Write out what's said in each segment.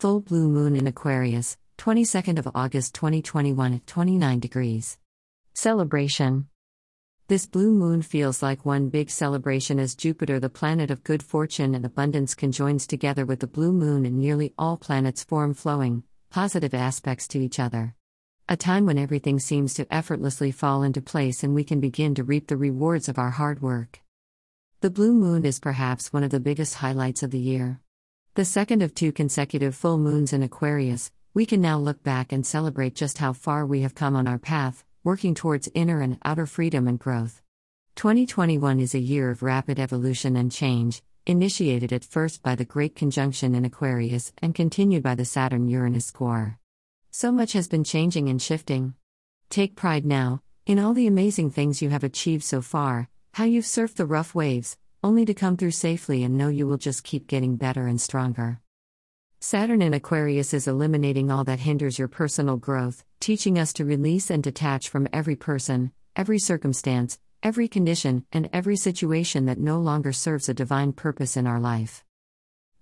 Full blue moon in Aquarius, 22nd of August 2021 at 29 degrees. Celebration. This blue moon feels like one big celebration as Jupiter, the planet of good fortune and abundance, conjoins together with the blue moon, and nearly all planets form flowing, positive aspects to each other. A time when everything seems to effortlessly fall into place and we can begin to reap the rewards of our hard work. The blue moon is perhaps one of the biggest highlights of the year. The second of two consecutive full moons in Aquarius, we can now look back and celebrate just how far we have come on our path, working towards inner and outer freedom and growth. 2021 is a year of rapid evolution and change, initiated at first by the Great Conjunction in Aquarius and continued by the Saturn Uranus square. So much has been changing and shifting. Take pride now, in all the amazing things you have achieved so far, how you've surfed the rough waves, only to come through safely and know you will just keep getting better and stronger. Saturn in Aquarius is eliminating all that hinders your personal growth, teaching us to release and detach from every person, every circumstance, every condition, and every situation that no longer serves a divine purpose in our life.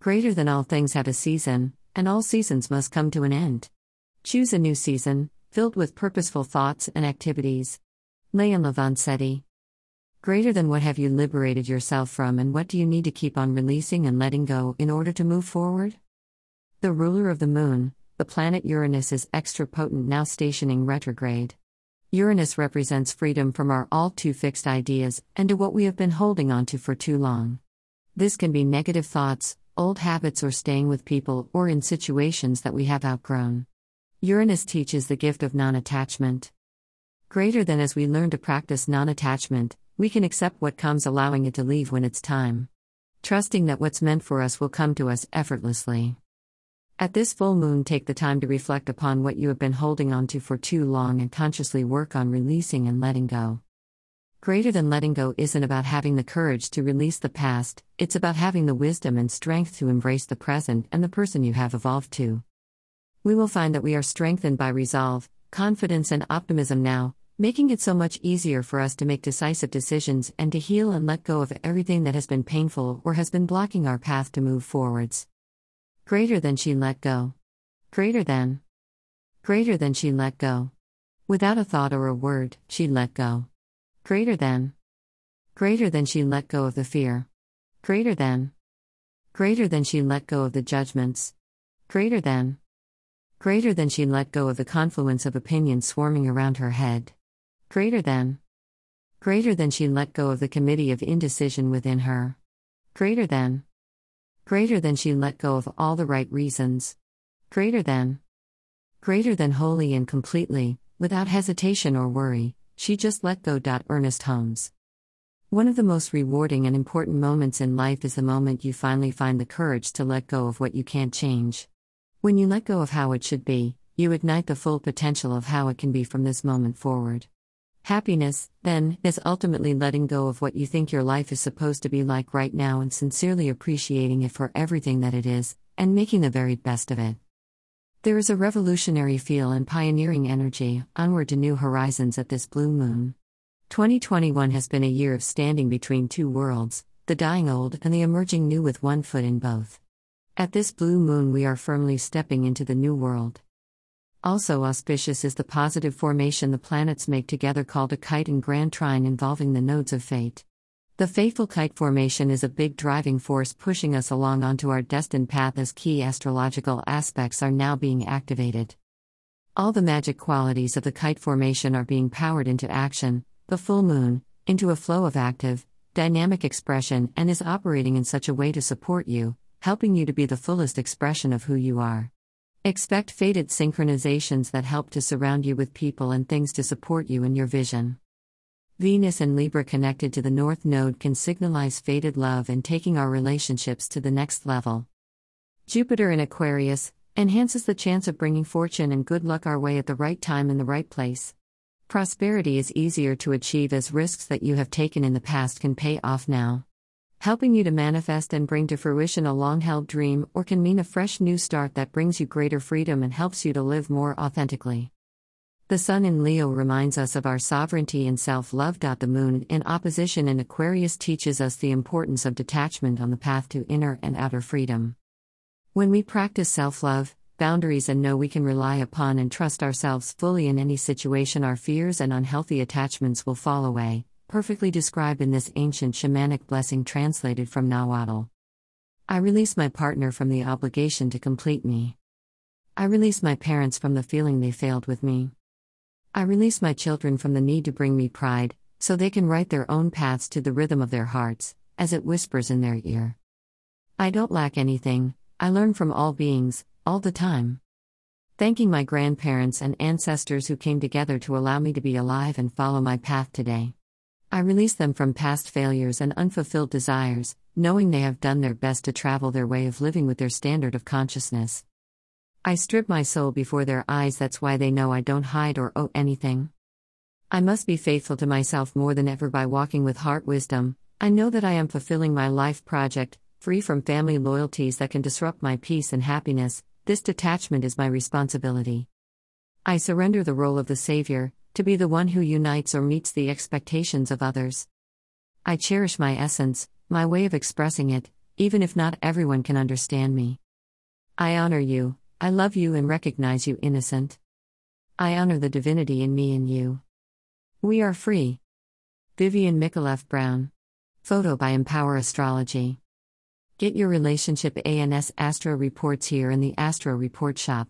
Greater than all things have a season, and all seasons must come to an end. Choose a new season, filled with purposeful thoughts and activities. Leon Lavancetti. Greater than what have you liberated yourself from, and what do you need to keep on releasing and letting go in order to move forward? The ruler of the moon, the planet Uranus, is extra potent now stationing retrograde. Uranus represents freedom from our all too fixed ideas and to what we have been holding on to for too long. This can be negative thoughts, old habits, or staying with people or in situations that we have outgrown. Uranus teaches the gift of non attachment. Greater than as we learn to practice non attachment, we can accept what comes, allowing it to leave when it's time. Trusting that what's meant for us will come to us effortlessly. At this full moon, take the time to reflect upon what you have been holding on to for too long and consciously work on releasing and letting go. Greater than letting go isn't about having the courage to release the past, it's about having the wisdom and strength to embrace the present and the person you have evolved to we will find that we are strengthened by resolve, confidence, and optimism now, making it so much easier for us to make decisive decisions and to heal and let go of everything that has been painful or has been blocking our path to move forwards. Greater than she let go. Greater than. Greater than she let go. Without a thought or a word, she let go. Greater than. Greater than she let go of the fear. Greater than. Greater than she let go of the judgments. Greater than. Greater than she let go of the confluence of opinions swarming around her head. Greater than. Greater than she let go of the committee of indecision within her. Greater than. Greater than she let go of all the right reasons. Greater than. Greater than wholly and completely, without hesitation or worry, she just let go. Ernest Holmes. One of the most rewarding and important moments in life is the moment you finally find the courage to let go of what you can't change. When you let go of how it should be, you ignite the full potential of how it can be from this moment forward. Happiness, then, is ultimately letting go of what you think your life is supposed to be like right now and sincerely appreciating it for everything that it is, and making the very best of it. There is a revolutionary feel and pioneering energy, onward to new horizons at this blue moon. 2021 has been a year of standing between two worlds, the dying old and the emerging new with one foot in both. At this blue moon, we are firmly stepping into the new world. Also auspicious is the positive formation the planets make together called a kite and grand trine involving the nodes of fate. The fateful kite formation is a big driving force pushing us along onto our destined path as key astrological aspects are now being activated. All the magic qualities of the kite formation are being powered into action, the full moon, into a flow of active, dynamic expression, and is operating in such a way to support you, helping you to be the fullest expression of who you are. Expect fated synchronizations that help to surround you with people and things to support you in your vision. Venus and Libra connected to the North Node can signalize fated love and taking our relationships to the next level. Jupiter in Aquarius enhances the chance of bringing fortune and good luck our way at the right time in the right place. Prosperity is easier to achieve as risks that you have taken in the past can pay off now helping you to manifest and bring to fruition a long held dream, or can mean a fresh new start that brings you greater freedom and helps you to live more authentically. The Sun in Leo reminds us of our sovereignty and self love. The Moon in opposition in Aquarius teaches us the importance of detachment on the path to inner and outer freedom. When we practice self love, boundaries, and know we can rely upon and trust ourselves fully in any situation, our fears and unhealthy attachments will fall away, perfectly described in this ancient shamanic blessing translated from Nahuatl. I release my partner from the obligation to complete me. I release my parents from the feeling they failed with me. I release my children from the need to bring me pride, so they can write their own paths to the rhythm of their hearts, as it whispers in their ear. I don't lack anything, I learn from all beings, all the time. Thanking my grandparents and ancestors who came together to allow me to be alive and follow my path today. I release them from past failures and unfulfilled desires, knowing they have done their best to travel their way of living with their standard of consciousness. I strip my soul before their eyes, that's why they know I don't hide or owe anything. I must be faithful to myself more than ever by walking with heart wisdom. I know that I am fulfilling my life project, free from family loyalties that can disrupt my peace and happiness. This detachment is my responsibility. I surrender the role of the Savior, to be the one who unites or meets the expectations of others. I cherish my essence, my way of expressing it, even if not everyone can understand me. I honor you, I love you and recognize you innocent. I honor the divinity in me and you. We are free. Vivian Micallef Brown. Photo by Empower Astrology. Get your relationship ANS Astro reports here in the Astro Report shop.